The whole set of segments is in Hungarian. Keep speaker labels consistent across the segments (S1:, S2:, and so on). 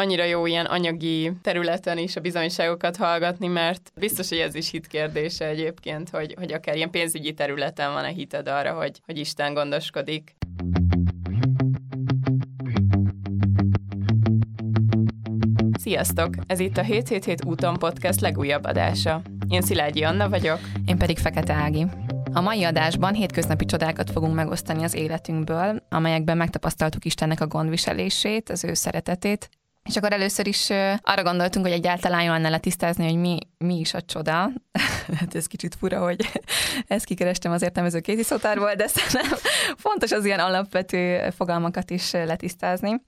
S1: annyira jó ilyen anyagi területen is a bizonyságokat hallgatni, mert biztos, hogy ez is hit kérdése egyébként, hogy, hogy akár ilyen pénzügyi területen van-e hited arra, hogy, hogy Isten gondoskodik. Sziasztok! Ez itt a 777 úton podcast legújabb adása. Én Szilágyi Anna vagyok.
S2: Én pedig Fekete Ági. A mai adásban hétköznapi csodákat fogunk megosztani az életünkből, amelyekben megtapasztaltuk Istennek a gondviselését, az ő szeretetét, és akkor először is arra gondoltunk, hogy egyáltalán jól lenne letisztázni, hogy mi, mi is a csoda. hát ez kicsit fura, hogy ezt kikerestem az értelmező kézi szótárból, de szerintem fontos az ilyen alapvető fogalmakat is letisztázni.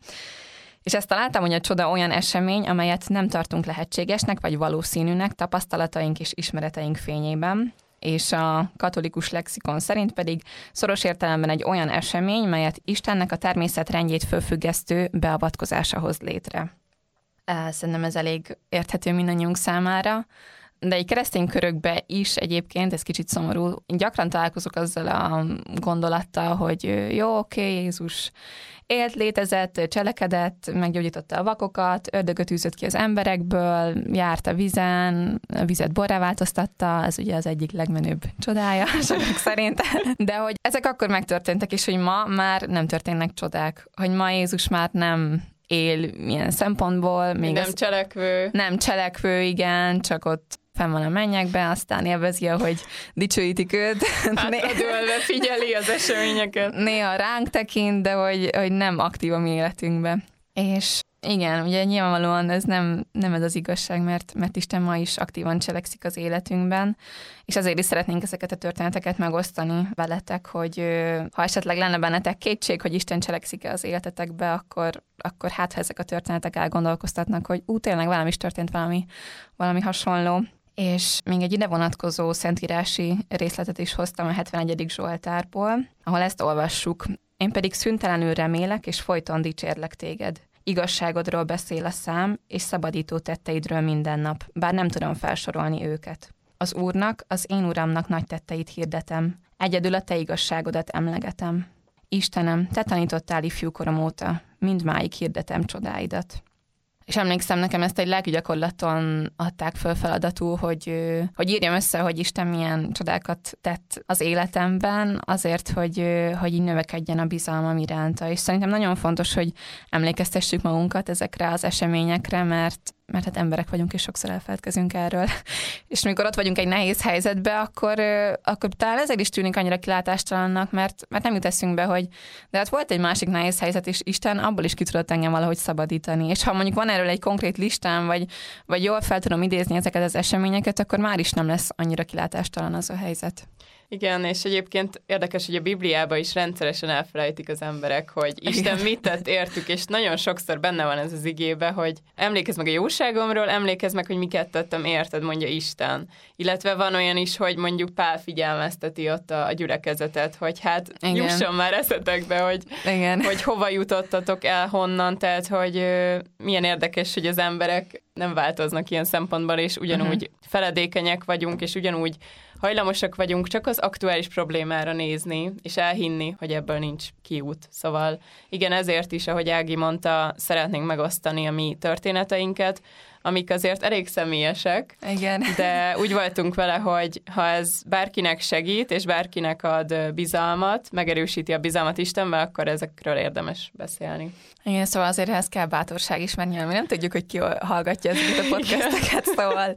S2: És ezt találtam, hogy a csoda olyan esemény, amelyet nem tartunk lehetségesnek vagy valószínűnek tapasztalataink és ismereteink fényében, és a katolikus lexikon szerint pedig szoros értelemben egy olyan esemény, melyet Istennek a természet rendjét fölfüggesztő beavatkozása hoz létre. Szerintem ez elég érthető mindannyiunk számára de egy keresztény körökbe is egyébként, ez kicsit szomorú, gyakran találkozok azzal a gondolattal, hogy jó, oké, Jézus élt, létezett, cselekedett, meggyógyította a vakokat, ördögöt űzött ki az emberekből, járt a vizen, a vizet borrá változtatta, ez ugye az egyik legmenőbb csodája sokak szerint. De hogy ezek akkor megtörténtek, és hogy ma már nem történnek csodák, hogy ma Jézus már nem él ilyen szempontból.
S1: Még nem az, cselekvő.
S2: Nem cselekvő, igen, csak ott fenn van a mennyekben, aztán élvezi, ahogy dicsőítik őt.
S1: Hátradőlve figyeli az eseményeket.
S2: Néha ránk tekint, de hogy, hogy nem aktív a mi életünkben. És igen, ugye nyilvánvalóan ez nem, nem ez az igazság, mert, mert Isten ma is aktívan cselekszik az életünkben, és azért is szeretnénk ezeket a történeteket megosztani veletek, hogy ha esetleg lenne bennetek kétség, hogy Isten cselekszik-e az életetekbe, akkor, akkor hát ha ezek a történetek elgondolkoztatnak, hogy ú, tényleg velem is történt valami, valami hasonló. És még egy ide vonatkozó szentírási részletet is hoztam a 71. Zsoltárból, ahol ezt olvassuk. Én pedig szüntelenül remélek, és folyton dicsérlek téged. Igazságodról beszél a szám, és szabadító tetteidről minden nap, bár nem tudom felsorolni őket. Az Úrnak, az én Uramnak nagy tetteit hirdetem, egyedül a te igazságodat emlegetem. Istenem, te tanítottál ifjúkorom óta, mindmáig hirdetem csodáidat. És emlékszem, nekem ezt egy lelkigyakorlaton adták föl feladatul, hogy, hogy írjam össze, hogy Isten milyen csodákat tett az életemben, azért, hogy, hogy így növekedjen a bizalmam iránta. És szerintem nagyon fontos, hogy emlékeztessük magunkat ezekre az eseményekre, mert mert hát emberek vagyunk, és sokszor elfeledkezünk erről. és amikor ott vagyunk egy nehéz helyzetbe, akkor, akkor talán ezért is tűnik annyira kilátástalannak, mert, mert nem jut eszünkbe, hogy de hát volt egy másik nehéz helyzet, és Isten abból is ki tudott engem valahogy szabadítani. És ha mondjuk van erről egy konkrét listám, vagy, vagy jól fel tudom idézni ezeket az eseményeket, akkor már is nem lesz annyira kilátástalan az a helyzet.
S1: Igen, és egyébként érdekes, hogy a Bibliában is rendszeresen elfelejtik az emberek, hogy Isten mit tett értük, és nagyon sokszor benne van ez az igébe, hogy emlékezz meg a jóságomról, emlékezz meg, hogy miket tettem érted, mondja Isten. Illetve van olyan is, hogy mondjuk Pál figyelmezteti ott a, a gyülekezetet, hogy hát Igen. jusson már eszetekbe, hogy, Igen. hogy hova jutottatok el, honnan, tehát hogy ö, milyen érdekes, hogy az emberek nem változnak ilyen szempontból, és ugyanúgy uh-huh. feledékenyek vagyunk, és ugyanúgy hajlamosak vagyunk csak az aktuális problémára nézni, és elhinni, hogy ebből nincs kiút. Szóval igen, ezért is, ahogy Ági mondta, szeretnénk megosztani a mi történeteinket, amik azért elég személyesek.
S2: Igen.
S1: De úgy voltunk vele, hogy ha ez bárkinek segít, és bárkinek ad bizalmat, megerősíti a bizalmat Istenbe, akkor ezekről érdemes beszélni.
S2: Igen, szóval azért ehhez kell bátorság is, mert nyilván mi nem tudjuk, hogy ki hallgatja ezeket a podcasteket, szóval,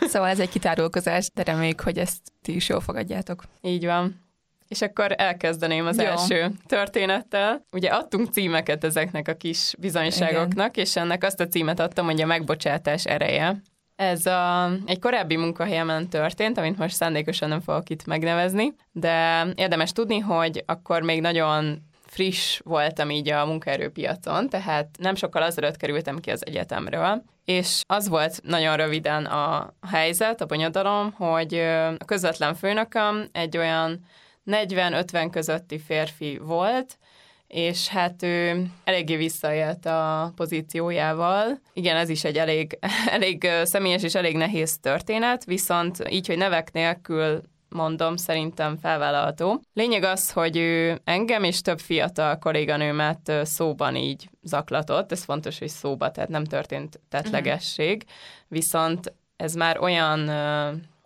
S2: szóval ez egy kitárulkozás, de reméljük, hogy ezt ti is jól fogadjátok.
S1: Így van. És akkor elkezdeném az Jó. első történettel. Ugye adtunk címeket ezeknek a kis bizonyságoknak, Igen. és ennek azt a címet adtam, hogy a megbocsátás ereje. Ez a, egy korábbi munkahelyemen történt, amit most szándékosan nem fogok itt megnevezni, de érdemes tudni, hogy akkor még nagyon friss voltam így a munkaerőpiacon, tehát nem sokkal azelőtt kerültem ki az egyetemről, és az volt nagyon röviden a helyzet, a bonyodalom, hogy a közvetlen főnököm egy olyan 40-50 közötti férfi volt, és hát ő eléggé visszaélt a pozíciójával. Igen, ez is egy elég, elég személyes és elég nehéz történet, viszont így, hogy nevek nélkül mondom, szerintem felvállalható. Lényeg az, hogy ő engem és több fiatal kolléganőmet szóban így zaklatott, ez fontos, hogy szóba, tehát nem történt tetlegesség, uh-huh. viszont ez már olyan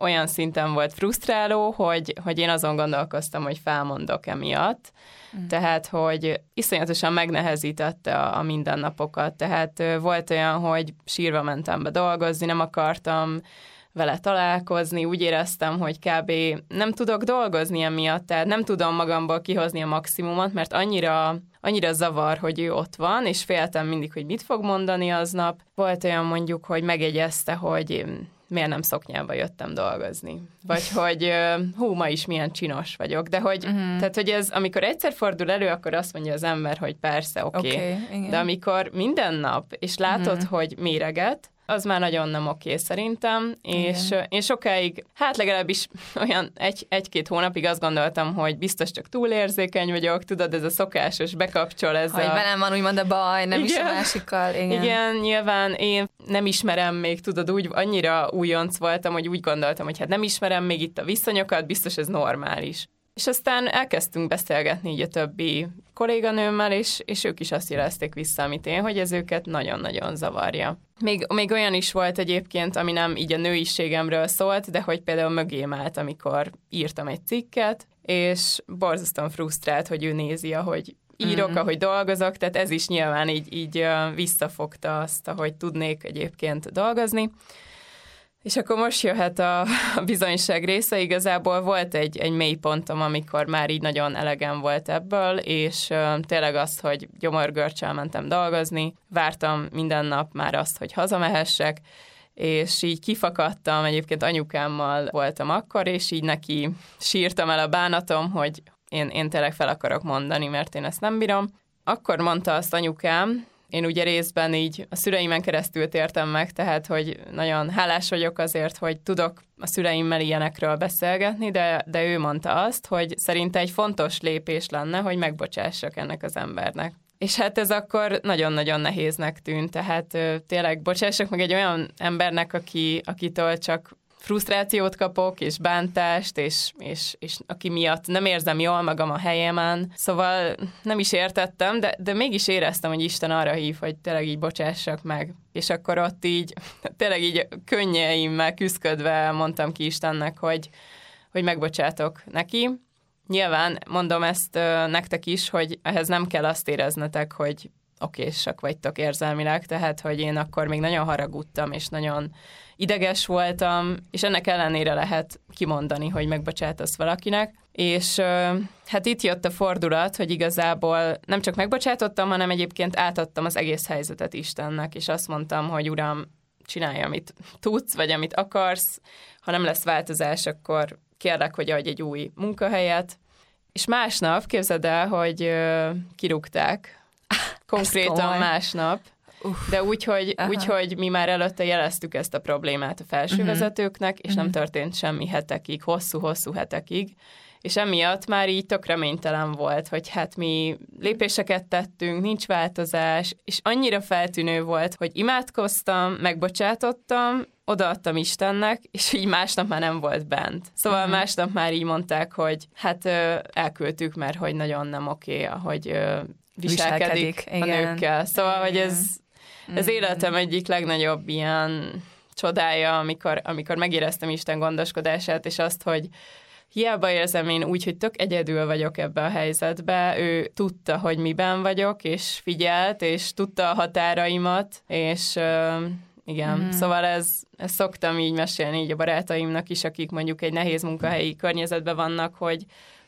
S1: olyan szinten volt frusztráló, hogy, hogy én azon gondolkoztam, hogy felmondok emiatt. Mm. Tehát, hogy iszonyatosan megnehezítette a, a mindennapokat. Tehát volt olyan, hogy sírva mentem be dolgozni, nem akartam vele találkozni, úgy éreztem, hogy kb. nem tudok dolgozni emiatt, tehát nem tudom magamból kihozni a maximumot, mert annyira annyira zavar, hogy ő ott van, és féltem mindig, hogy mit fog mondani aznap. Volt olyan mondjuk, hogy megjegyezte, hogy miért nem szoknyába jöttem dolgozni. Vagy hogy hú, ma is milyen csinos vagyok. De hogy, uh-huh. tehát, hogy ez, amikor egyszer fordul elő, akkor azt mondja az ember, hogy persze, oké. Okay. Okay, de amikor minden nap, és látod, uh-huh. hogy méreget, az már nagyon nem oké szerintem, és Igen. én sokáig, hát legalábbis olyan egy, egy-két hónapig azt gondoltam, hogy biztos csak túlérzékeny vagyok, tudod, ez a szokásos bekapcsol, ez
S2: hogy
S1: a...
S2: velem van úgymond a baj, nem Igen. is a másikkal. Igen.
S1: Igen, nyilván én nem ismerem még, tudod, úgy annyira újonc voltam, hogy úgy gondoltam, hogy hát nem ismerem még itt a viszonyokat, biztos ez normális. És aztán elkezdtünk beszélgetni így a többi kolléganőmmel, és, és ők is azt jelezték vissza, amit én, hogy ez őket nagyon-nagyon zavarja. Még, még olyan is volt egyébként, ami nem így a nőiségemről szólt, de hogy például mögém állt, amikor írtam egy cikket, és borzasztóan frusztrált, hogy ő nézi, ahogy írok, mm. ahogy dolgozok, tehát ez is nyilván így, így visszafogta azt, ahogy tudnék egyébként dolgozni. És akkor most jöhet a, a bizonyság része. Igazából volt egy, egy mély pontom, amikor már így nagyon elegem volt ebből, és uh, tényleg az, hogy gyomorgörcsel mentem dolgozni, vártam minden nap már azt, hogy hazamehessek, és így kifakadtam, egyébként anyukámmal voltam akkor, és így neki sírtam el a bánatom, hogy én, én tényleg fel akarok mondani, mert én ezt nem bírom. Akkor mondta azt anyukám, én ugye részben így a szüleimen keresztül tértem meg, tehát hogy nagyon hálás vagyok azért, hogy tudok a szüleimmel ilyenekről beszélgetni, de, de ő mondta azt, hogy szerinte egy fontos lépés lenne, hogy megbocsássak ennek az embernek. És hát ez akkor nagyon-nagyon nehéznek tűnt, tehát tényleg bocsássak meg egy olyan embernek, aki, akitől csak frusztrációt kapok, és bántást, és, és, és aki miatt nem érzem jól magam a helyemen. Szóval nem is értettem, de, de mégis éreztem, hogy Isten arra hív, hogy tényleg így bocsássak meg. És akkor ott így, tényleg így könnyeimmel küzdködve mondtam ki Istennek, hogy, hogy megbocsátok neki. Nyilván mondom ezt nektek is, hogy ehhez nem kell azt éreznetek, hogy okésak vagytok érzelmileg, tehát hogy én akkor még nagyon haragudtam, és nagyon ideges voltam, és ennek ellenére lehet kimondani, hogy megbocsátasz valakinek. És hát itt jött a fordulat, hogy igazából nem csak megbocsátottam, hanem egyébként átadtam az egész helyzetet Istennek, és azt mondtam, hogy Uram, csinálj, amit tudsz, vagy amit akarsz, ha nem lesz változás, akkor kérlek, hogy adj egy új munkahelyet. És másnap, képzeld el, hogy kirúgták, konkrétan másnap, Uf. De úgy hogy, úgy, hogy mi már előtte jeleztük ezt a problémát a felsővezetőknek, és nem történt semmi hetekig, hosszú-hosszú hetekig, és emiatt már így tök reménytelen volt, hogy hát mi lépéseket tettünk, nincs változás, és annyira feltűnő volt, hogy imádkoztam, megbocsátottam, odaadtam Istennek, és így másnap már nem volt bent. Szóval uh-huh. másnap már így mondták, hogy hát ö, elküldtük, mert hogy nagyon nem oké, ahogy ö, viselkedik, viselkedik a igen. nőkkel. Szóval, igen. hogy ez ez mm. életem egyik legnagyobb ilyen csodája, amikor, amikor megéreztem Isten gondoskodását, és azt, hogy hiába érzem én úgy, hogy tök egyedül vagyok ebbe a helyzetbe, ő tudta, hogy miben vagyok, és figyelt, és tudta a határaimat, és uh, igen, mm. szóval ez, ezt szoktam így mesélni így a barátaimnak is, akik mondjuk egy nehéz munkahelyi környezetben vannak, hogy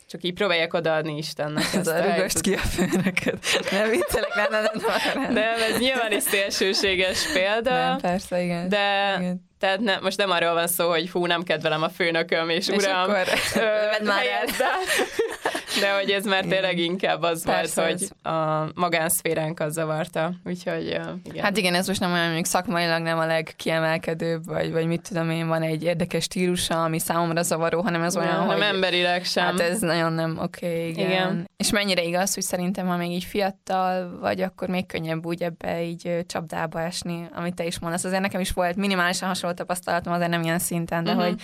S1: csak így próbálják odaadni Istennek.
S2: Ez a rögöst ki a főnöket. Nem viccelek, nem, nem, nem,
S1: nem. Nem, ez nyilván is szélsőséges példa.
S2: Nem, persze, igen.
S1: De igen. Tehát ne, most nem arról van szó, hogy hú, nem kedvelem a főnököm, és, és uram, akkor ö, már de hogy ez már tényleg inkább az Persze volt, hogy a magánszféránk az zavarta. Úgyhogy igen.
S2: Hát igen, ez most nem olyan, mondjuk szakmailag nem a legkiemelkedőbb, vagy, vagy mit tudom én, van egy érdekes stílusa, ami számomra zavaró, hanem ez olyan,
S1: nem,
S2: hogy...
S1: Nem emberileg sem.
S2: Hát ez nagyon nem oké, okay, igen. igen. És mennyire igaz, hogy szerintem, ha még így fiatal vagy, akkor még könnyebb úgy ebbe így csapdába esni, amit te is mondasz. Azért nekem is volt minimálisan hasonló tapasztalatom, azért nem ilyen szinten, de uh-huh. hogy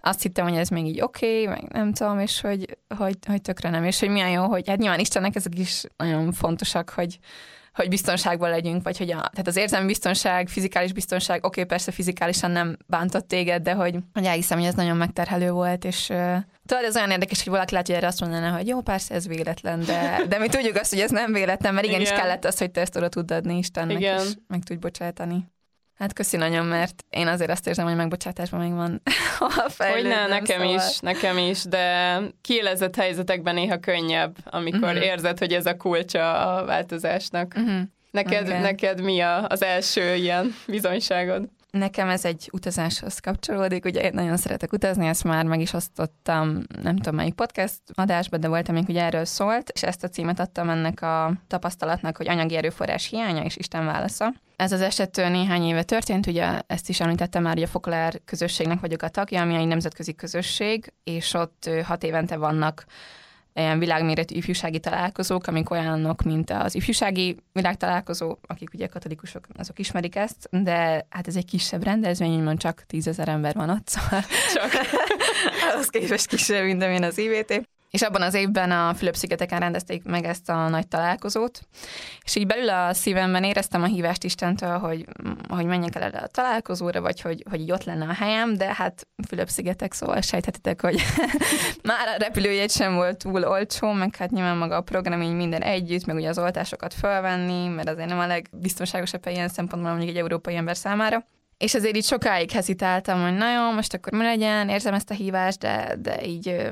S2: azt hittem, hogy ez még így oké, okay, meg nem tudom, és hogy, hogy, hogy tökre nem, és hogy milyen jó, hogy hát nyilván Istennek ezek is nagyon fontosak, hogy, hogy biztonságban legyünk, vagy hogy a, tehát az érzelmi biztonság, fizikális biztonság, oké, okay, persze fizikálisan nem bántott téged, de hogy, hogy elhiszem, hogy ez nagyon megterhelő volt, és uh, tudod, ez olyan érdekes, hogy valaki látja, hogy erre azt mondaná, hogy jó, persze ez véletlen, de, de mi tudjuk azt, hogy ez nem véletlen, mert igenis Igen. kellett az, hogy te ezt oda tud adni Istennek, Igen. és meg tudj bocsátani. Hát köszi nagyon, mert én azért azt érzem, hogy megbocsátásban még van
S1: a Hogy ne, nekem szóval... is, nekem is, de kiélezett helyzetekben néha könnyebb, amikor uh-huh. érzed, hogy ez a kulcsa a változásnak. Uh-huh. Neked, okay. neked mi a, az első ilyen bizonyságod?
S2: Nekem ez egy utazáshoz kapcsolódik, ugye én nagyon szeretek utazni, ezt már meg is osztottam, nem tudom melyik podcast adásban, de voltam még, hogy erről szólt, és ezt a címet adtam ennek a tapasztalatnak, hogy anyagi erőforrás hiánya és Isten válasza. Ez az eset néhány éve történt, ugye ezt is említettem már, hogy a Foklár közösségnek vagyok a tagja, ami egy nemzetközi közösség, és ott hat évente vannak ilyen világméretű ifjúsági találkozók, amik olyanok, mint az ifjúsági világtalálkozó, akik ugye katolikusok, azok ismerik ezt, de hát ez egy kisebb rendezvény, úgymond csak tízezer ember van ott, szóval csak ahhoz képest kisebb, mint amilyen az IVT. És abban az évben a Fülöp-szigeteken rendezték meg ezt a nagy találkozót, és így belül a szívemben éreztem a hívást Istentől, hogy, hogy menjek el erre a találkozóra, vagy hogy, hogy így ott lenne a helyem, de hát Fülöp-szigetek, szóval sejthetitek, hogy már a repülőjegy sem volt túl olcsó, meg hát nyilván maga a program így minden együtt, meg ugye az oltásokat felvenni, mert azért nem a legbiztonságosabb ilyen szempontból mondjuk egy európai ember számára. És azért így sokáig hezitáltam, hogy na jó, most akkor mi legyen, érzem ezt a hívást, de, de így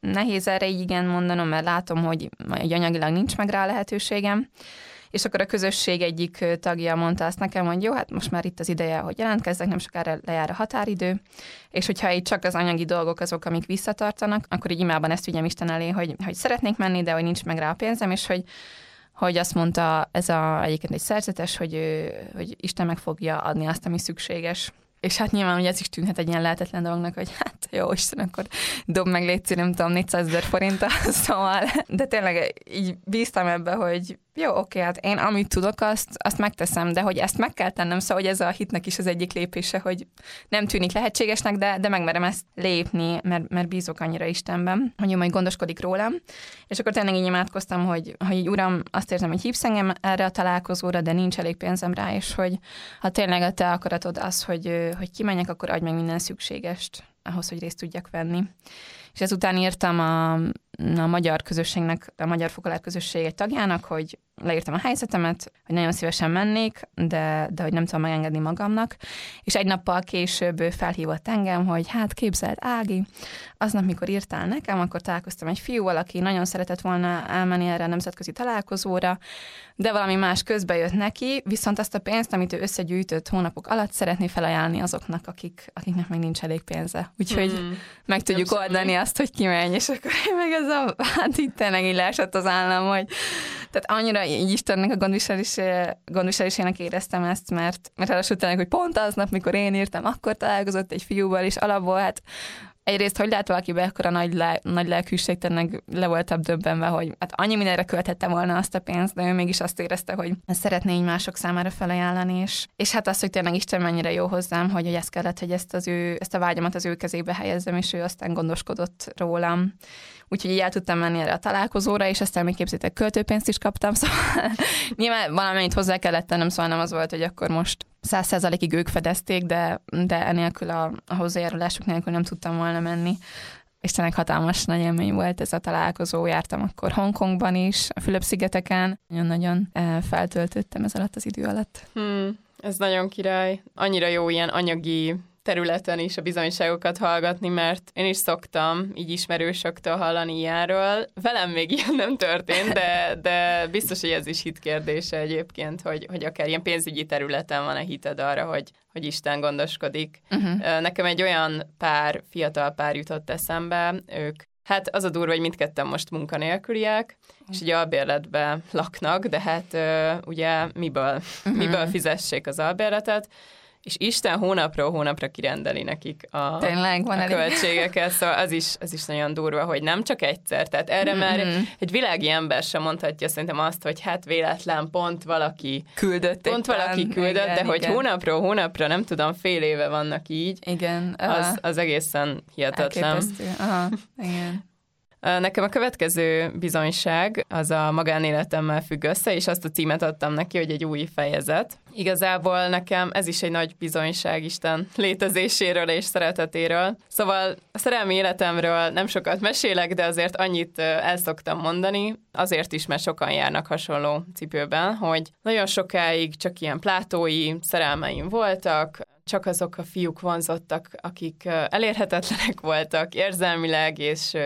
S2: nehéz erre így igen mondanom, mert látom, hogy egy anyagilag nincs meg rá lehetőségem. És akkor a közösség egyik tagja mondta azt nekem, hogy jó, hát most már itt az ideje, hogy jelentkezzek, nem sokára lejár a határidő, és hogyha így csak az anyagi dolgok azok, amik visszatartanak, akkor így imában ezt vigyem Isten elé, hogy, hogy szeretnék menni, de hogy nincs meg rá a pénzem, és hogy hogy azt mondta ez a, egyébként egy szerzetes, hogy, hogy Isten meg fogja adni azt, ami szükséges. És hát nyilván hogy ez is tűnhet egy ilyen lehetetlen dolognak, hogy hát jó Isten, akkor dob meg légy nem tudom, 400 ezer forint, szóval, de tényleg így bíztam ebbe, hogy jó, oké, hát én amit tudok, azt, azt megteszem, de hogy ezt meg kell tennem, szóval hogy ez a hitnek is az egyik lépése, hogy nem tűnik lehetségesnek, de, de megmerem ezt lépni, mert, mert bízok annyira Istenben, hogy ő majd gondoskodik rólam. És akkor tényleg így imádkoztam, hogy, hogy így uram, azt érzem, hogy hívsz engem erre a találkozóra, de nincs elég pénzem rá, és hogy ha tényleg a te akaratod az, hogy, hogy kimenjek, akkor adj meg minden szükségest ahhoz, hogy részt tudjak venni. És ezután írtam a, a magyar közösségnek, a magyar fokolár közösség egy tagjának, hogy leírtam a helyzetemet, hogy nagyon szívesen mennék, de, de hogy nem tudom megengedni magamnak. És egy nappal később felhívott engem, hogy hát képzeld, Ági, aznap, mikor írtál nekem, akkor találkoztam egy fiúval, aki nagyon szeretett volna elmenni erre a nemzetközi találkozóra, de valami más közbe jött neki, viszont azt a pénzt, amit ő összegyűjtött hónapok alatt, szeretné felajánlani azoknak, akik, akiknek még nincs elég pénze. Úgyhogy mm. meg tudjuk oldani azt, hogy kimenj, és akkor meg ez a, hát itt tényleg így leesett az állam, hogy tehát annyira így Istennek a gondviselésének éreztem ezt, mert, mert ráadásul hogy pont aznap, mikor én írtam, akkor találkozott egy fiúval, és alapból hát egyrészt, hogy lehet valaki be akkor a nagy, le, nagy lelkűség, tényleg le voltam döbbenve, hogy hát annyi mindenre költhette volna azt a pénzt, de ő mégis azt érezte, hogy szeretné így mások számára felajánlani, és, és hát az, hogy tényleg Isten mennyire jó hozzám, hogy, hogy ezt kellett, hogy ezt, az ő, ezt a vágyamat az ő kezébe helyezzem, és ő aztán gondoskodott rólam. Úgyhogy így el tudtam menni erre a találkozóra, és aztán még képzétek, költőpénzt is kaptam, szóval nyilván valamennyit hozzá kellett tennem, szóval nem az volt, hogy akkor most száz százalékig ők fedezték, de, de enélkül a, a hozzájárulások nélkül nem tudtam volna menni. És tényleg hatalmas nagy élmény volt ez a találkozó. Jártam akkor Hongkongban is, a Fülöp-szigeteken. Nagyon-nagyon eh, feltöltöttem ez alatt az idő alatt.
S1: Hmm, ez nagyon király. Annyira jó ilyen anyagi területen is a bizonyságokat hallgatni, mert én is szoktam így ismerősöktől hallani ilyenről. Velem még ilyen nem történt, de, de biztos, hogy ez is hit kérdése egyébként, hogy, hogy akár ilyen pénzügyi területen van-e hited arra, hogy, hogy Isten gondoskodik. Uh-huh. Nekem egy olyan pár, fiatal pár jutott eszembe, ők Hát az a durva, hogy mindketten most munkanélküliek, és ugye albérletbe laknak, de hát ugye miből, uh-huh. miből fizessék az albérletet, és Isten hónapról hónapra kirendeli nekik a,
S2: Tényleg, van
S1: a
S2: elég.
S1: költségeket, szóval az is, az is nagyon durva, hogy nem csak egyszer, tehát erre mm-hmm. már egy világi ember sem mondhatja szerintem azt, hogy hát véletlen pont valaki
S2: küldött.
S1: Pont valaki küldött, igen, de hogy igen. hónapról hónapra, nem tudom, fél éve vannak így,
S2: igen,
S1: az, az egészen hihetetlen.
S2: Elképesztő. Aha, igen.
S1: Nekem a következő bizonyság az a magánéletemmel függ össze, és azt a címet adtam neki, hogy egy új fejezet. Igazából nekem ez is egy nagy bizonyság Isten létezéséről és szeretetéről. Szóval a szerelmi életemről nem sokat mesélek, de azért annyit el szoktam mondani, azért is, mert sokan járnak hasonló cipőben, hogy nagyon sokáig csak ilyen plátói szerelmeim voltak, csak azok a fiúk vonzottak, akik elérhetetlenek voltak érzelmileg és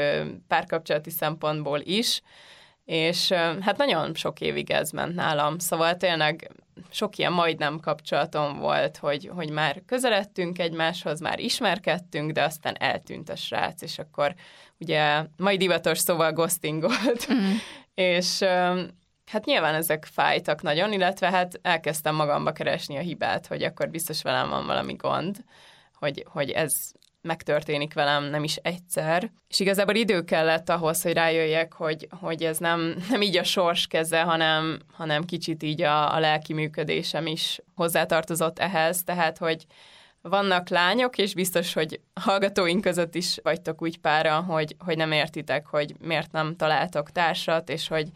S1: párkapcsolati szempontból is, és hát nagyon sok évig ez ment nálam, szóval tényleg sok ilyen majdnem kapcsolatom volt, hogy, hogy már közeledtünk egymáshoz, már ismerkedtünk, de aztán eltűnt a srác, és akkor ugye majd divatos szóval ghostingolt, mm. és Hát nyilván ezek fájtak nagyon, illetve hát elkezdtem magamba keresni a hibát, hogy akkor biztos velem van valami gond, hogy, hogy ez megtörténik velem nem is egyszer. És igazából idő kellett ahhoz, hogy rájöjjek, hogy, hogy ez nem, nem így a sors keze, hanem, hanem kicsit így a, a lelki működésem is hozzátartozott ehhez, tehát hogy vannak lányok, és biztos, hogy hallgatóink között is vagytok úgy pára, hogy, hogy nem értitek, hogy miért nem találtok társat, és hogy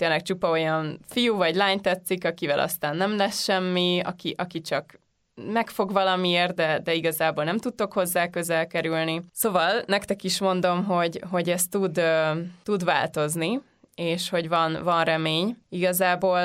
S1: tényleg csupa olyan fiú vagy lány tetszik, akivel aztán nem lesz semmi, aki, aki csak megfog valamiért, de, de igazából nem tudtok hozzá közel kerülni. Szóval nektek is mondom, hogy, hogy ez tud, tud változni, és hogy van, van remény. Igazából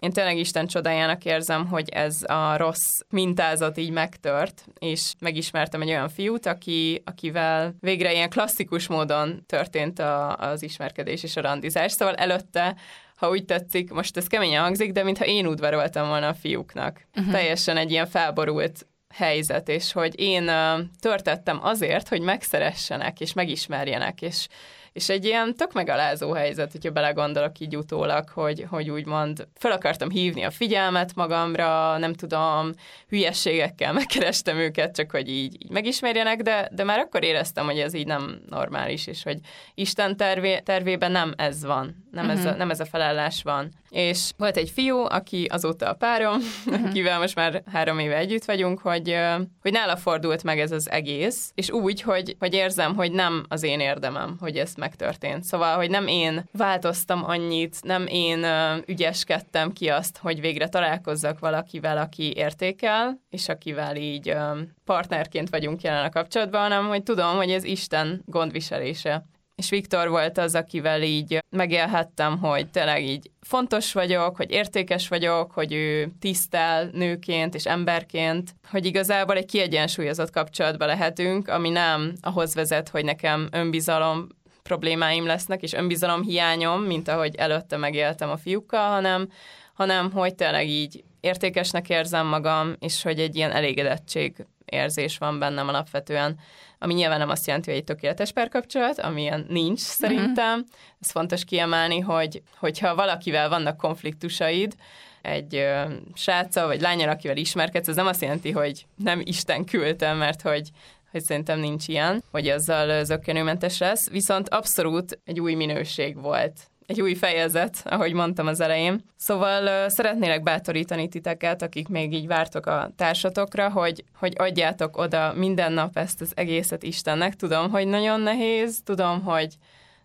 S1: én tényleg Isten csodájának érzem, hogy ez a rossz mintázat így megtört, és megismertem egy olyan fiút, aki, akivel végre ilyen klasszikus módon történt a, az ismerkedés és a randizás. Szóval előtte ha úgy tetszik, most ez keményen hangzik, de mintha én udvaroltam volna a fiúknak. Uh-huh. Teljesen egy ilyen felborult helyzet, és hogy én uh, törtettem azért, hogy megszeressenek, és megismerjenek, és és egy ilyen tök megalázó helyzet, hogyha belegondolok így utólag, hogy, hogy úgymond fel akartam hívni a figyelmet magamra, nem tudom, hülyességekkel megkerestem őket, csak hogy így, így megismerjenek, de, de már akkor éreztem, hogy ez így nem normális, és hogy Isten tervé, tervében nem ez van, nem, uh-huh. ez a, mhm. nem ez a felállás van. És volt egy fiú, aki azóta a párom, uh-huh. akivel most már három éve együtt vagyunk, hogy, hogy nála fordult meg ez az egész, és úgy, hogy, hogy érzem, hogy nem az én érdemem, hogy ezt megtörtént. Szóval, hogy nem én változtam annyit, nem én ügyeskedtem ki azt, hogy végre találkozzak valakivel, aki értékel, és akivel így partnerként vagyunk jelen a kapcsolatban, hanem hogy tudom, hogy ez Isten gondviselése és Viktor volt az, akivel így megélhettem, hogy tényleg így fontos vagyok, hogy értékes vagyok, hogy ő tisztel nőként és emberként, hogy igazából egy kiegyensúlyozott kapcsolatban lehetünk, ami nem ahhoz vezet, hogy nekem önbizalom problémáim lesznek, és önbizalom hiányom, mint ahogy előtte megéltem a fiúkkal, hanem, hanem hogy tényleg így értékesnek érzem magam, és hogy egy ilyen elégedettség érzés van bennem alapvetően, ami nyilván nem azt jelenti, hogy egy tökéletes párkapcsolat, amilyen nincs szerintem. Uh-huh. Ez fontos kiemelni, hogy hogyha valakivel vannak konfliktusaid, egy ö, sráccal vagy lányal, akivel ismerkedsz, ez nem azt jelenti, hogy nem Isten küldte, mert hogy hogy szerintem nincs ilyen, hogy azzal zöggenőmentes lesz, viszont abszolút egy új minőség volt egy új fejezet, ahogy mondtam az elején. Szóval szeretnélek bátorítani titeket, akik még így vártok a társatokra, hogy, hogy adjátok oda minden nap ezt az egészet Istennek. Tudom, hogy nagyon nehéz, tudom, hogy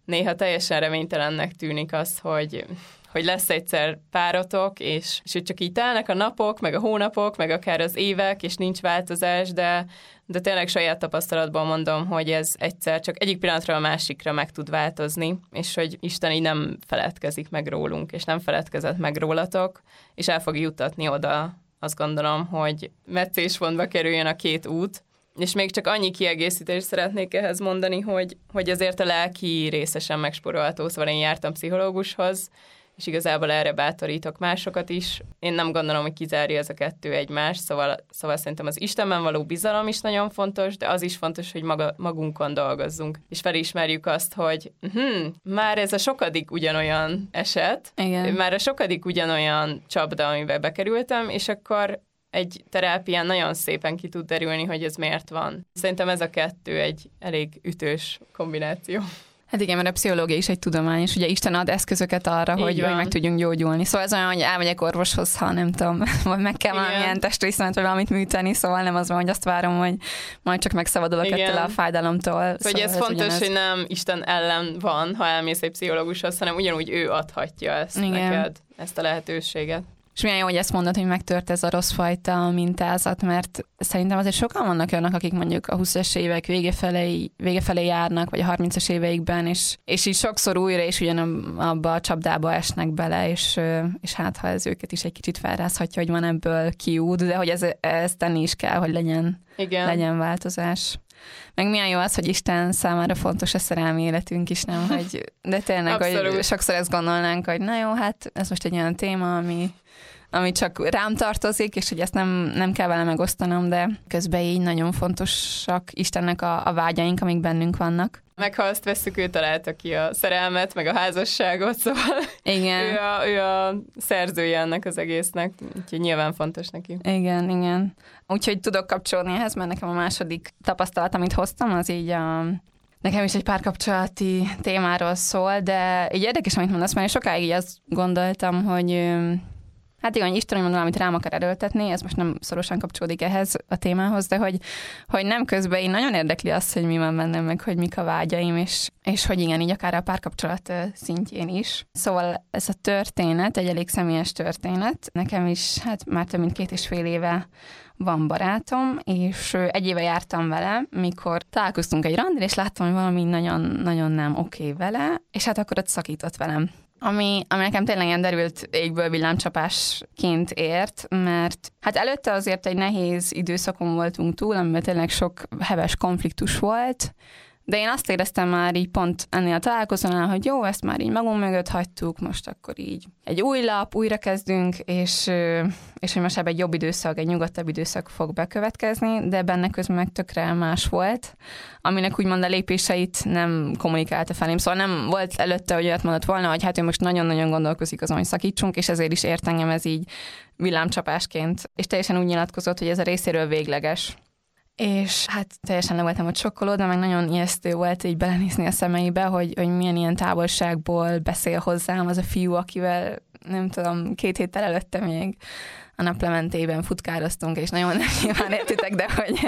S1: néha teljesen reménytelennek tűnik az, hogy hogy lesz egyszer párotok, és, és hogy csak így telnek a napok, meg a hónapok, meg akár az évek, és nincs változás, de, de tényleg saját tapasztalatból mondom, hogy ez egyszer csak egyik pillanatra a másikra meg tud változni, és hogy Isten így nem feledkezik meg rólunk, és nem feledkezett meg rólatok, és el fog jutatni oda, azt gondolom, hogy meccésfontba kerüljön a két út, és még csak annyi kiegészítést szeretnék ehhez mondani, hogy, hogy azért a lelki részesen megsporolható, szóval én jártam pszichológushoz, és igazából erre bátorítok másokat is. Én nem gondolom, hogy kizárja ez a kettő egymást, szóval, szóval szerintem az Istenben való bizalom is nagyon fontos, de az is fontos, hogy maga, magunkon dolgozzunk, és felismerjük azt, hogy hm, már ez a sokadik ugyanolyan eset,
S2: Igen.
S1: már a sokadik ugyanolyan csapda, amivel bekerültem, és akkor egy terápián nagyon szépen ki tud derülni, hogy ez miért van. Szerintem ez a kettő egy elég ütős kombináció.
S2: Hát igen, mert a pszichológia is egy tudomány, és ugye Isten ad eszközöket arra, hogy, hogy meg tudjunk gyógyulni. Szóval ez olyan, hogy elmegyek orvoshoz, ha nem tudom, vagy meg kell valamilyen testrészemet, vagy valamit műteni, szóval nem az van, hogy azt várom, hogy majd csak megszabadulok igen. ettől a fájdalomtól.
S1: Szóval, hogy ez, ez fontos, ugyanez... hogy nem Isten ellen van, ha elmész egy pszichológushoz, hanem ugyanúgy ő adhatja ezt igen. neked, ezt a lehetőséget.
S2: És milyen jó, hogy ezt mondod, hogy megtört ez a rossz fajta mintázat, mert szerintem azért sokan vannak olyanok, akik mondjuk a 20-es évek vége felé, vége felé járnak, vagy a 30-as éveikben, és, és így sokszor újra és ugyanabba a csapdába esnek bele, és, és hát ha ez őket is egy kicsit felrázhatja, hogy van ebből kiút, de hogy ez, ez tenni is kell, hogy legyen, Igen. legyen változás. Meg milyen jó az, hogy Isten számára fontos a szerelmi életünk is, nem? Hogy, de tényleg, hogy sokszor ezt gondolnánk, hogy na jó, hát ez most egy olyan téma, ami ami csak rám tartozik, és hogy ezt nem, nem kell vele megosztanom, de közben így nagyon fontosak Istennek a, a vágyaink, amik bennünk vannak.
S1: Meg ha azt veszük, ő találta ki a szerelmet, meg a házasságot, szóval
S2: igen.
S1: ő, a, ő a szerzője ennek az egésznek, úgyhogy nyilván fontos neki.
S2: Igen, igen. Úgyhogy tudok kapcsolni ehhez, mert nekem a második tapasztalat, amit hoztam, az így a Nekem is egy párkapcsolati témáról szól, de így érdekes, amit mondasz, mert sokáig így azt gondoltam, hogy Hát igen, Isten mondom, amit rám akar erőltetni, ez most nem szorosan kapcsolódik ehhez a témához, de hogy, hogy nem közben én nagyon érdekli azt, hogy mi van bennem, meg hogy mik a vágyaim, és, és hogy igen, így akár a párkapcsolat szintjén is. Szóval ez a történet, egy elég személyes történet. Nekem is, hát már több mint két és fél éve van barátom, és egy éve jártam vele, mikor találkoztunk egy randin, és láttam, hogy valami nagyon, nagyon nem oké okay vele, és hát akkor ott szakított velem. Ami, ami nekem tényleg ilyen derült égből villámcsapásként ért, mert hát előtte azért egy nehéz időszakon voltunk túl, amiben tényleg sok heves konfliktus volt, de én azt éreztem már így pont ennél a találkozónál, hogy jó, ezt már így magunk mögött hagytuk, most akkor így egy új lap, újra kezdünk, és, és hogy most ebben egy jobb időszak, egy nyugodtabb időszak fog bekövetkezni, de benne közben meg tökre más volt, aminek úgymond a lépéseit nem kommunikálta felém. Szóval nem volt előtte, hogy olyat mondott volna, hogy hát ő most nagyon-nagyon gondolkozik azon, hogy szakítsunk, és ezért is ért engem ez így villámcsapásként. És teljesen úgy nyilatkozott, hogy ez a részéről végleges és hát teljesen le voltam ott sokkolódva, meg nagyon ijesztő volt így belenézni a szemeibe, hogy, hogy milyen ilyen távolságból beszél hozzám az a fiú, akivel nem tudom, két héttel előtte még a naplementében futkároztunk, és nagyon nem nyilván értitek, de hogy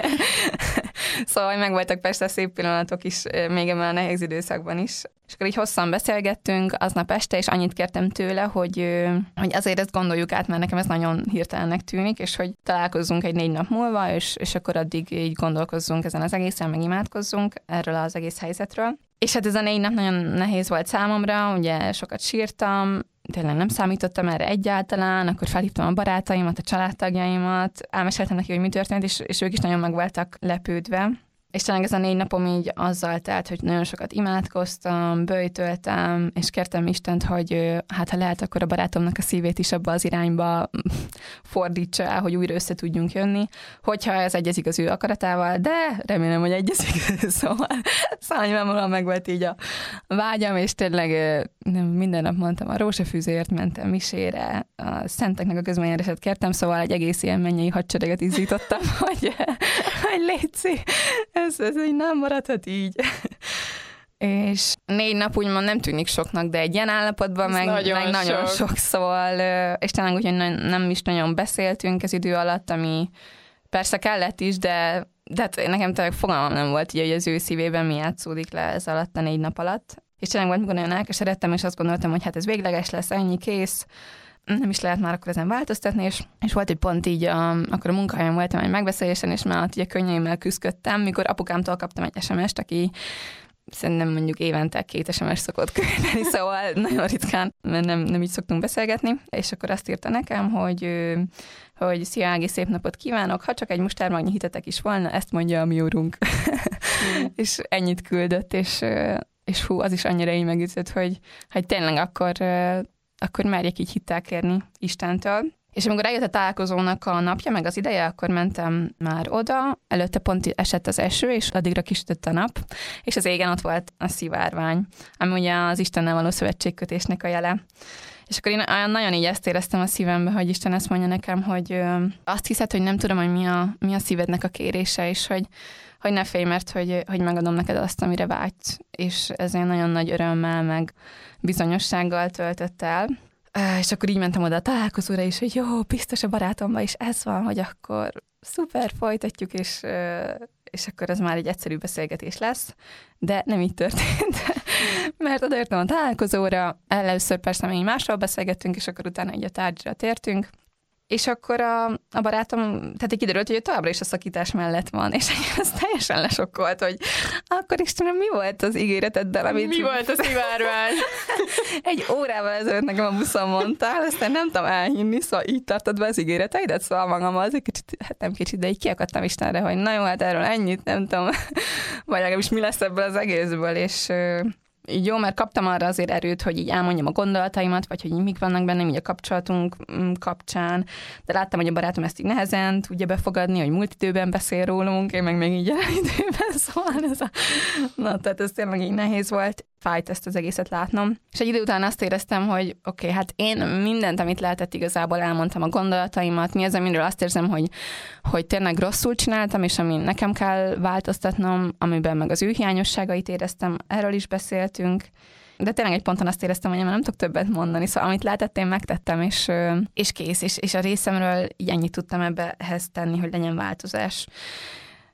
S2: szóval meg voltak persze szép pillanatok is, még ebben a nehéz időszakban is. És akkor így hosszan beszélgettünk aznap este, és annyit kértem tőle, hogy, hogy azért ezt gondoljuk át, mert nekem ez nagyon hirtelennek tűnik, és hogy találkozzunk egy négy nap múlva, és, és akkor addig így gondolkozzunk ezen az egészen, meg imádkozzunk erről az egész helyzetről. És hát ez a négy nap nagyon nehéz volt számomra, ugye sokat sírtam, tényleg nem számítottam erre egyáltalán, akkor felhívtam a barátaimat, a családtagjaimat, elmeséltem neki, hogy mi történt, és, és ők is nagyon meg voltak lepődve. És talán ez a négy napom így azzal telt, hogy nagyon sokat imádkoztam, bőjtöltem, és kértem Istent, hogy hát ha lehet, akkor a barátomnak a szívét is abba az irányba fordítsa el, hogy újra össze tudjunk jönni, hogyha ez egyezik az ő akaratával, de remélem, hogy egyezik. szóval, szóval nyilvánvalóan meg volt így a vágyam, és tényleg nem, minden nap mondtam, a rózsafűzért mentem misére, a szenteknek a közbenjárását kértem, szóval egy egész ilyen mennyei hadsereget izzítottam, hogy, hogy létszi, ez, ez így nem maradhat így. És négy nap úgymond nem tűnik soknak, de egy ilyen állapotban meg nagyon, meg nagyon sok. sok, szóval, és talán úgy, hogy nem is nagyon beszéltünk az idő alatt, ami persze kellett is, de, de hát nekem tényleg fogalmam nem volt, hogy az ő szívében mi játszódik le ez alatt a négy nap alatt. És tényleg volt, mikor nagyon elkeseredtem, és azt gondoltam, hogy hát ez végleges lesz, ennyi, kész, nem is lehet már akkor ezen változtatni, és, és volt egy pont így, a, akkor a munkahelyen voltam egy megbeszélésen, és már ugye könnyeimmel küzdöttem, mikor apukámtól kaptam egy SMS-t, aki szerintem mondjuk évente két SMS szokott küldeni, szóval nagyon ritkán, mert nem, nem így szoktunk beszélgetni, és akkor azt írta nekem, hogy, hogy szia Ági, szép napot kívánok, ha csak egy mustármagnyi hitetek is volna, ezt mondja a mi úrunk. Mm. és ennyit küldött, és, és hú, az is annyira így megütött, hogy, hogy tényleg akkor akkor merjek így hittel kérni Istentől. És amikor eljött a találkozónak a napja, meg az ideje, akkor mentem már oda, előtte pont esett az eső, és addigra kisütött a nap, és az égen ott volt a szivárvány, ami ugye az Istennel való szövetségkötésnek a jele. És akkor én nagyon így ezt éreztem a szívembe, hogy Isten ezt mondja nekem, hogy azt hiszed, hogy nem tudom, hogy mi a, mi a szívednek a kérése, és hogy, hogy ne félj, mert hogy, hogy megadom neked azt, amire vágysz. És ez egy nagyon nagy örömmel, meg bizonyossággal töltött el. És akkor így mentem oda a találkozóra is, hogy jó, biztos a barátomban is ez van, hogy akkor szuper, folytatjuk, és, és akkor ez már egy egyszerű beszélgetés lesz, de nem így történt, mert odaértem a találkozóra, először persze még másról beszélgettünk, és akkor utána egy a tárgyra tértünk, és akkor a, a barátom, tehát egy kiderült, hogy ő továbbra is a szakítás mellett van, és ez teljesen lesokkolt, hogy akkor Istenem, mi volt az ígéreteddel,
S1: amit... Mi volt az szivárvány?
S2: egy órával ezelőtt nekem a buszon mondtál, aztán nem tudom elhinni, szóval így tartod be az ígéreteidet, szóval magam az egy kicsit, hát nem kicsit, de így kiakadtam Istenre, hogy na jó, hát erről ennyit, nem tudom, vagy legalábbis mi lesz ebből az egészből, és így jó, mert kaptam arra azért erőt, hogy így elmondjam a gondolataimat, vagy hogy mik vannak bennem így a kapcsolatunk mm, kapcsán, de láttam, hogy a barátom ezt így nehezen tudja befogadni, hogy múlt időben beszél rólunk, én meg még így időben, szóval ez a... Na, tehát ez tényleg így nehéz volt, fájt ezt az egészet látnom. És egy idő után azt éreztem, hogy oké, okay, hát én mindent, amit lehetett igazából elmondtam a gondolataimat, mi az, amiről azt érzem, hogy, hogy tényleg rosszul csináltam, és ami nekem kell változtatnom, amiben meg az ő hiányosságait éreztem, erről is beszéltünk. De tényleg egy ponton azt éreztem, hogy én nem tudok többet mondani, szóval amit lehetett, én megtettem, és, és kész, és, és a részemről így ennyit tudtam ebbehez tenni, hogy legyen változás.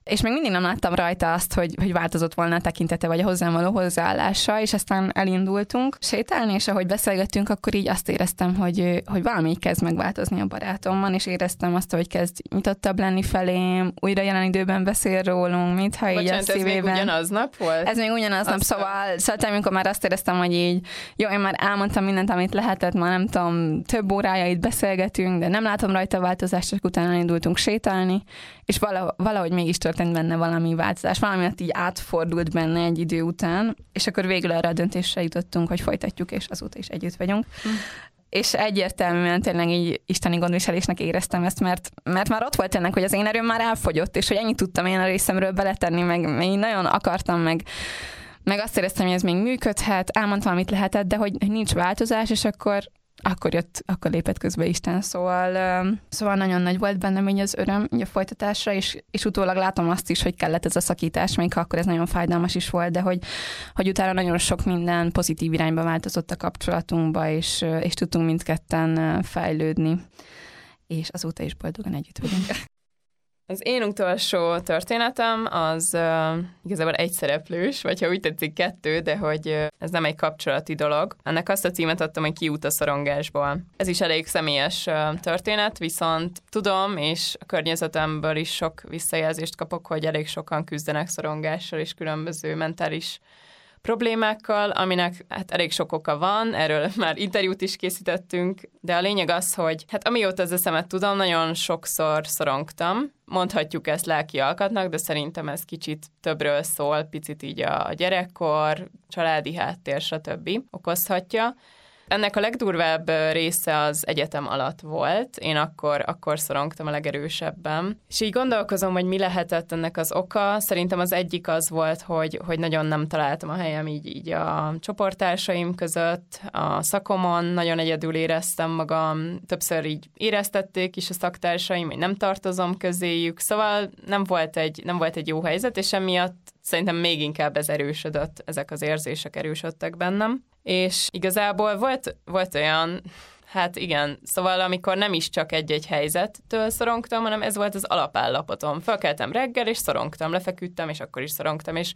S2: És még mindig nem láttam rajta azt, hogy, hogy változott volna a tekintete, vagy a hozzám való hozzáállása, és aztán elindultunk sétálni, és ahogy beszélgettünk, akkor így azt éreztem, hogy, hogy valami így kezd megváltozni a barátomban, és éreztem azt, hogy kezd nyitottabb lenni felém, újra jelen időben beszél rólunk, mintha így
S1: Bocsánat, a szívében. ez még ugyanaz nap volt?
S2: Ez még ugyanaz nap, szóval, szóval amikor már azt éreztem, hogy így, jó, én már elmondtam mindent, amit lehetett, már nem tudom, több órája itt beszélgetünk, de nem látom rajta a változást, csak utána indultunk sétálni, és valahogy, valahogy mégis történt benne valami változás, valami így átfordult benne egy idő után, és akkor végül arra a döntésre jutottunk, hogy folytatjuk, és azóta is együtt vagyunk. Hm. És egyértelműen tényleg így isteni gondviselésnek éreztem ezt, mert, mert már ott volt tényleg, hogy az én erőm már elfogyott, és hogy ennyit tudtam én a részemről beletenni, meg én nagyon akartam, meg meg azt éreztem, hogy ez még működhet, elmondtam, amit lehetett, de hogy nincs változás, és akkor akkor jött, akkor lépett közbe Isten, szóval, szóval nagyon nagy volt bennem így az öröm így a folytatásra, és, és utólag látom azt is, hogy kellett ez a szakítás, még ha akkor ez nagyon fájdalmas is volt, de hogy, hogy utána nagyon sok minden pozitív irányba változott a kapcsolatunkba, és, és tudtunk mindketten fejlődni, és azóta is boldogan együtt vagyunk.
S1: Az én utolsó történetem az uh, igazából egy szereplős, vagy ha úgy tetszik kettő, de hogy uh, ez nem egy kapcsolati dolog. Ennek azt a címet adtam, hogy kiút a szorongásból. Ez is elég személyes uh, történet, viszont tudom, és a környezetemből is sok visszajelzést kapok, hogy elég sokan küzdenek szorongással és különböző mentális problémákkal, aminek hát elég sok oka van, erről már interjút is készítettünk, de a lényeg az, hogy hát amióta az eszemet tudom, nagyon sokszor szorongtam, mondhatjuk ezt lelki alkatnak, de szerintem ez kicsit többről szól, picit így a gyerekkor, családi háttér, stb. okozhatja. Ennek a legdurvább része az egyetem alatt volt. Én akkor, akkor szorongtam a legerősebben. És így gondolkozom, hogy mi lehetett ennek az oka. Szerintem az egyik az volt, hogy, hogy nagyon nem találtam a helyem így, így a csoporttársaim között, a szakomon nagyon egyedül éreztem magam, többször így éreztették is a szaktársaim, hogy nem tartozom közéjük, szóval nem volt egy, nem volt egy jó helyzet, és emiatt szerintem még inkább ez erősödött, ezek az érzések erősödtek bennem. És igazából volt, volt olyan, hát igen, szóval amikor nem is csak egy-egy helyzettől szorongtam, hanem ez volt az alapállapotom. Felkeltem reggel, és szorongtam, lefeküdtem, és akkor is szorongtam, és,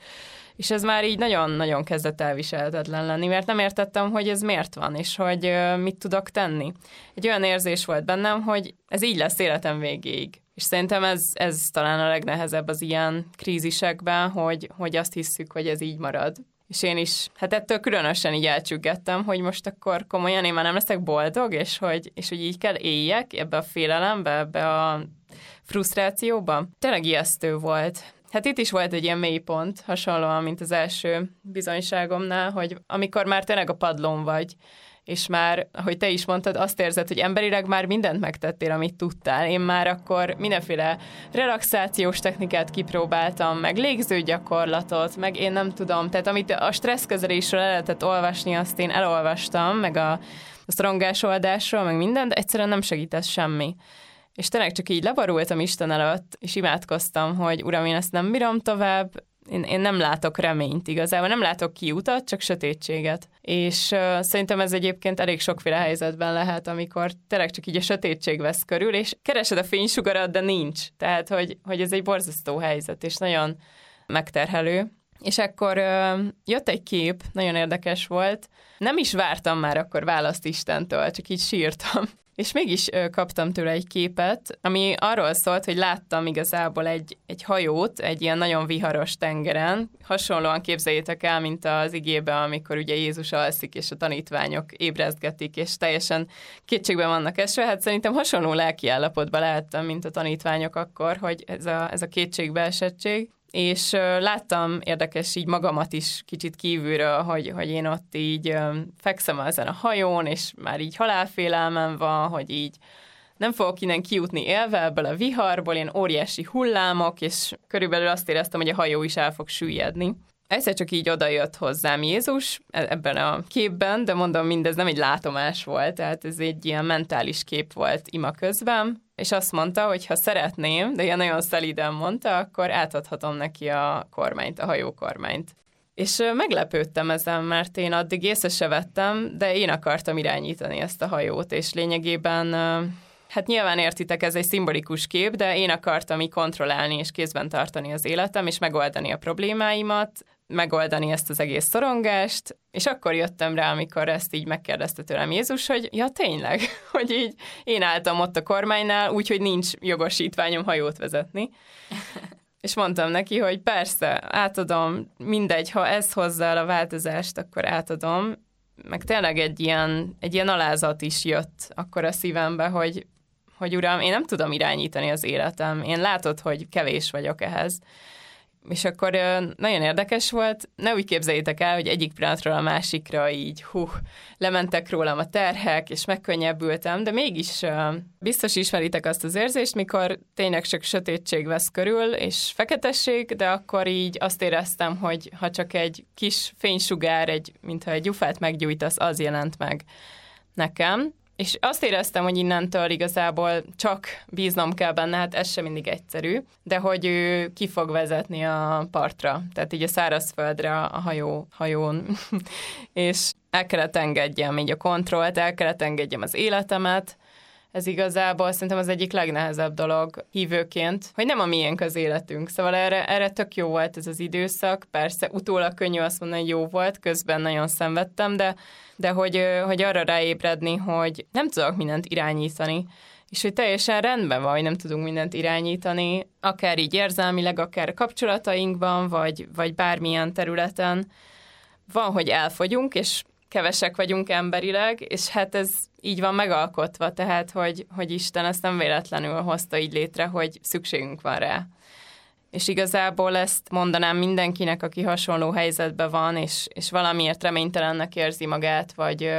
S1: és ez már így nagyon-nagyon kezdett elviselhetetlen lenni, mert nem értettem, hogy ez miért van, és hogy mit tudok tenni. Egy olyan érzés volt bennem, hogy ez így lesz életem végéig. És szerintem ez, ez talán a legnehezebb az ilyen krízisekben, hogy, hogy azt hisszük, hogy ez így marad. És én is, hát ettől különösen így elcsüggettem, hogy most akkor komolyan én már nem leszek boldog, és hogy, és hogy így kell éljek ebbe a félelembe, ebbe a frusztrációba. Tényleg ijesztő volt. Hát itt is volt egy ilyen mélypont, hasonlóan, mint az első bizonyságomnál, hogy amikor már tényleg a padlón vagy, és már, ahogy te is mondtad, azt érzed, hogy emberileg már mindent megtettél, amit tudtál. Én már akkor mindenféle relaxációs technikát kipróbáltam, meg légzőgyakorlatot, meg én nem tudom, tehát amit a stresszkezelésről el lehetett olvasni, azt én elolvastam, meg a, a szorongás oldásról, meg minden, de egyszerűen nem segített semmi. És tényleg csak így lebarultam Isten előtt, és imádkoztam, hogy Uram, én ezt nem bírom tovább, én, én nem látok reményt igazából, nem látok kiutat, csak sötétséget. És uh, szerintem ez egyébként elég sokféle helyzetben lehet, amikor tényleg csak így a sötétség vesz körül, és keresed a fénysugarat, de nincs. Tehát, hogy, hogy ez egy borzasztó helyzet, és nagyon megterhelő. És akkor uh, jött egy kép, nagyon érdekes volt. Nem is vártam már akkor választ Istentől, csak így sírtam. És mégis kaptam tőle egy képet, ami arról szólt, hogy láttam igazából egy, egy hajót egy ilyen nagyon viharos tengeren. Hasonlóan képzeljétek el, mint az igébe, amikor ugye Jézus alszik, és a tanítványok ébrezgetik, és teljesen kétségben vannak esve. Hát szerintem hasonló lelki állapotban lehettem, mint a tanítványok akkor, hogy ez a, ez a kétségbeesettség és láttam érdekes így magamat is kicsit kívülről, hogy, hogy én ott így fekszem ezen a hajón, és már így halálfélelmem van, hogy így nem fogok innen kijutni élve ebből a viharból, ilyen óriási hullámok, és körülbelül azt éreztem, hogy a hajó is el fog süllyedni. Egyszer csak így odajött hozzám Jézus e-, ebben a képben, de mondom, mindez nem egy látomás volt, tehát ez egy ilyen mentális kép volt ima közben, és azt mondta, hogy ha szeretném, de ilyen nagyon szeliden mondta, akkor átadhatom neki a kormányt, a hajókormányt. És meglepődtem ezen, mert én addig észre se vettem, de én akartam irányítani ezt a hajót, és lényegében Hát nyilván értitek, ez egy szimbolikus kép, de én akartam így kontrollálni és kézben tartani az életem, és megoldani a problémáimat, megoldani ezt az egész szorongást, és akkor jöttem rá, amikor ezt így megkérdezte tőlem Jézus, hogy ja tényleg, hogy így én álltam ott a kormánynál, úgyhogy nincs jogosítványom hajót vezetni. És mondtam neki, hogy persze, átadom, mindegy, ha ez hozza el a változást, akkor átadom. Meg tényleg egy ilyen, egy ilyen alázat is jött akkor a szívembe, hogy, hogy uram, én nem tudom irányítani az életem. Én látod, hogy kevés vagyok ehhez és akkor nagyon érdekes volt. Ne úgy képzeljétek el, hogy egyik pillanatról a másikra így, hú, lementek rólam a terhek, és megkönnyebbültem, de mégis biztos ismeritek azt az érzést, mikor tényleg csak sötétség vesz körül, és feketesség, de akkor így azt éreztem, hogy ha csak egy kis fénysugár, egy, mintha egy gyufát meggyújtasz, az jelent meg nekem. És azt éreztem, hogy innentől igazából csak bíznom kell benne, hát ez sem mindig egyszerű, de hogy ő ki fog vezetni a partra, tehát így a szárazföldre a hajó, hajón, és el kellett engedjem így a kontrollt, el kellett engedjem az életemet, ez igazából szerintem az egyik legnehezebb dolog hívőként, hogy nem a miénk az életünk. Szóval erre, erre tök jó volt ez az időszak. Persze utólag könnyű azt mondani, hogy jó volt, közben nagyon szenvedtem, de, de hogy, hogy arra ráébredni, hogy nem tudok mindent irányítani és hogy teljesen rendben van, hogy nem tudunk mindent irányítani, akár így érzelmileg, akár kapcsolatainkban, vagy, vagy bármilyen területen. Van, hogy elfogyunk, és kevesek vagyunk emberileg, és hát ez így van megalkotva, tehát, hogy, hogy Isten ezt nem véletlenül hozta így létre, hogy szükségünk van rá. És igazából ezt mondanám mindenkinek, aki hasonló helyzetben van, és, és valamiért reménytelennek érzi magát, vagy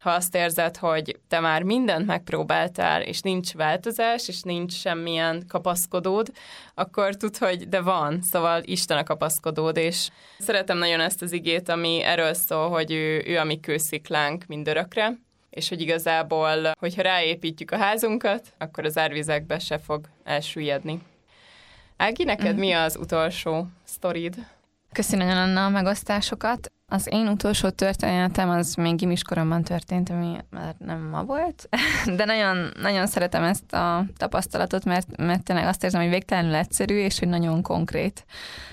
S1: ha azt érzed, hogy te már mindent megpróbáltál, és nincs változás, és nincs semmilyen kapaszkodód, akkor tud, hogy de van, szóval Isten a kapaszkodód, és szeretem nagyon ezt az igét, ami erről szól, hogy ő, ő a mi kősziklánk mindörökre, és hogy igazából, hogyha ráépítjük a házunkat, akkor az árvizekbe se fog elsüllyedni. Ági, neked mi az utolsó sztorid?
S2: Köszönöm Anna a megosztásokat. Az én utolsó történetem az még gimiskoromban történt, ami már nem ma volt, de nagyon, nagyon szeretem ezt a tapasztalatot, mert, mert tényleg azt érzem, hogy végtelenül egyszerű, és hogy nagyon konkrét,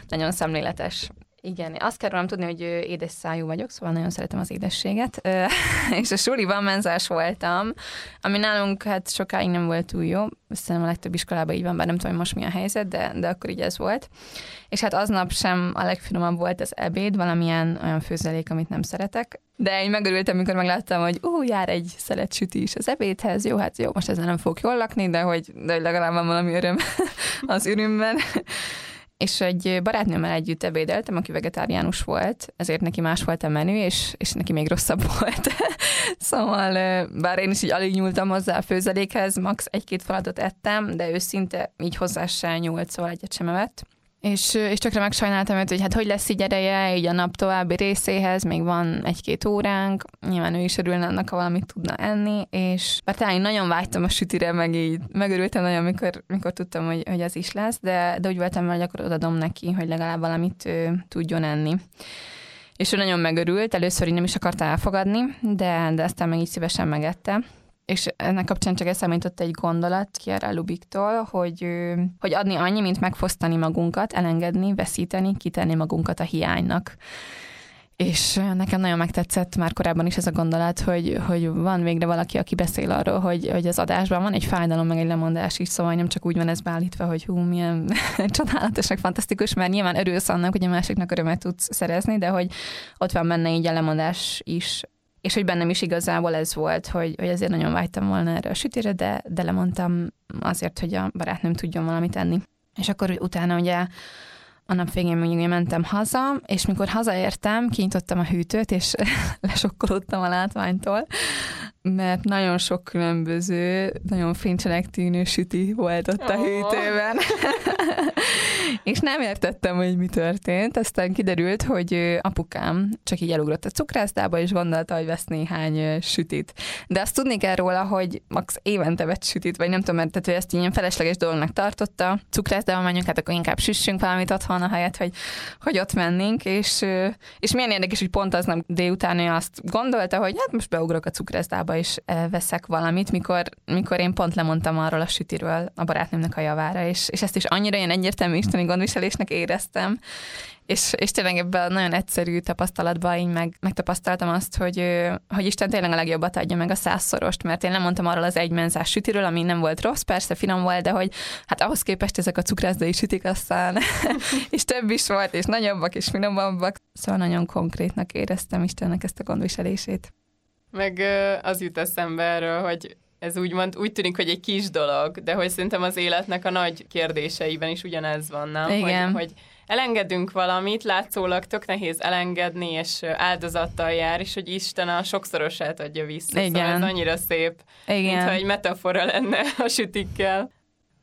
S2: nagyon szemléletes. Igen, azt kell rólam tudni, hogy édes szájú vagyok, szóval nagyon szeretem az édességet. és a suliban menzás voltam, ami nálunk hát sokáig nem volt túl jó. Szerintem a legtöbb iskolában így van, bár nem tudom, hogy most mi a helyzet, de, de akkor így ez volt. És hát aznap sem a legfinomabb volt az ebéd, valamilyen olyan főzelék, amit nem szeretek. De én megörültem, amikor megláttam, hogy ú, jár egy szelet süti is az ebédhez. Jó, hát jó, most ezzel nem fogok jól lakni, de hogy, de hogy legalább van valami öröm az ürümben és egy barátnőmmel együtt ebédeltem, aki vegetáriánus volt, ezért neki más volt a menü, és, és neki még rosszabb volt. szóval, bár én is így alig nyúltam hozzá a főzelékhez, max. egy-két falatot ettem, de ő szinte így hozzá se nyúlt, szóval egyet sem evett. És, és tökre megsajnáltam őt, hogy hát hogy lesz így ereje, így a nap további részéhez, még van egy-két óránk, nyilván ő is örülne annak, ha valamit tudna enni, és bár talán nagyon vágytam a sütire, meg így megörültem nagyon, mikor, mikor tudtam, hogy, hogy ez is lesz, de, de úgy voltam, hogy akkor odadom neki, hogy legalább valamit ő, tudjon enni. És ő nagyon megörült, először így nem is akarta elfogadni, de, de aztán meg így szívesen megette és ennek kapcsán csak eszembe jutott egy gondolat Kiara Lubiktól, hogy, hogy adni annyi, mint megfosztani magunkat, elengedni, veszíteni, kitenni magunkat a hiánynak. És nekem nagyon megtetszett már korábban is ez a gondolat, hogy, hogy van végre valaki, aki beszél arról, hogy, hogy az adásban van egy fájdalom, meg egy lemondás is, szóval nem csak úgy van ez beállítva, hogy hú, milyen csodálatos, meg fantasztikus, mert nyilván örülsz annak, hogy a másiknak örömet tudsz szerezni, de hogy ott van benne így a lemondás is, és hogy bennem is igazából ez volt, hogy, hogy azért nagyon vágytam volna erre a sütére, de, de lemondtam azért, hogy a barátnőm tudjon valamit enni. És akkor utána ugye a nap végén még mentem haza, és mikor hazaértem, kinyitottam a hűtőt, és lesokkolódtam a látványtól, mert nagyon sok különböző, nagyon fincsenek tűnő süti volt ott a hűtőben. és nem értettem, hogy mi történt. Aztán kiderült, hogy apukám csak így elugrott a cukrászdába, és gondolta, hogy vesz néhány sütit. De azt tudni kell róla, hogy max évente vett sütit, vagy nem tudom, mert tehát, hogy ezt ilyen felesleges dolognak tartotta. Cukrászdába menjünk, hát akkor inkább süssünk valamit otthon, a helyet, hogy, hogy ott mennénk, és, és milyen érdekes, hogy pont aznap délután ő azt gondolta, hogy hát most beugrok a cukrászdába, és veszek valamit, mikor, mikor én pont lemondtam arról a sütiről a barátnőmnek a javára, és, és ezt is annyira ilyen egyértelmű isteni gondviselésnek éreztem, és, és tényleg ebben a nagyon egyszerű tapasztalatban én meg, megtapasztaltam azt, hogy, hogy Isten tényleg a legjobbat adja meg a százszorost, mert én nem mondtam arról az egymenzás sütiről, ami nem volt rossz, persze finom volt, de hogy hát ahhoz képest ezek a cukrászdai sütik aztán, és több is volt, és nagyobbak, és finomabbak. Szóval nagyon konkrétnak éreztem Istennek ezt a gondviselését.
S1: Meg az jut eszembe erről, hogy ez úgymond úgy tűnik, hogy egy kis dolog, de hogy szerintem az életnek a nagy kérdéseiben is ugyanez van, nem?
S2: Igen.
S1: Hogy, hogy elengedünk valamit, látszólag tök nehéz elengedni, és áldozattal jár, és hogy Isten a sokszorosát adja vissza. Szóval Igen. Szóval ez annyira szép, Igen. mintha egy metafora lenne a sütikkel.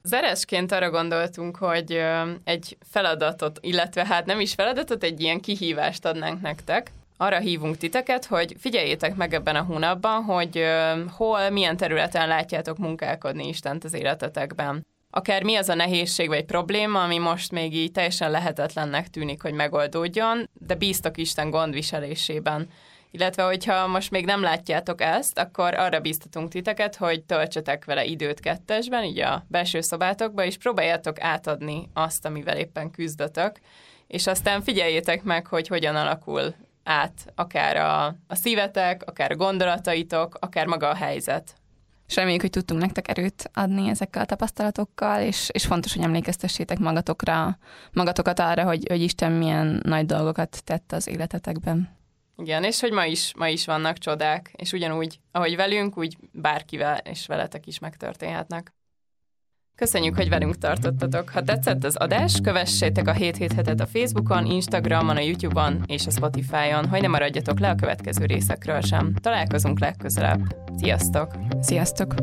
S1: Zeresként arra gondoltunk, hogy egy feladatot, illetve hát nem is feladatot, egy ilyen kihívást adnánk nektek, arra hívunk titeket, hogy figyeljétek meg ebben a hónapban, hogy hol, milyen területen látjátok munkálkodni Istent az életetekben. Akár mi az a nehézség vagy probléma, ami most még így teljesen lehetetlennek tűnik, hogy megoldódjon, de bíztok Isten gondviselésében. Illetve, hogyha most még nem látjátok ezt, akkor arra bíztatunk titeket, hogy töltsetek vele időt kettesben, így a belső szobátokba, és próbáljátok átadni azt, amivel éppen küzdötök, és aztán figyeljétek meg, hogy hogyan alakul át akár a, a szívetek, akár a gondolataitok, akár maga a helyzet.
S2: És reméljük, hogy tudtunk nektek erőt adni ezekkel a tapasztalatokkal, és, és fontos, hogy emlékeztessétek magatokra, magatokat arra, hogy, hogy Isten milyen nagy dolgokat tett az életetekben.
S1: Igen, és hogy ma is, ma is vannak csodák, és ugyanúgy, ahogy velünk, úgy bárkivel és veletek is megtörténhetnek. Köszönjük, hogy velünk tartottatok. Ha tetszett az adás, kövessétek a 7 hetet a Facebookon, Instagramon, a YouTube-on és a Spotify-on, hogy ne maradjatok le a következő részekről sem. Találkozunk legközelebb. Sziasztok!
S2: Sziasztok!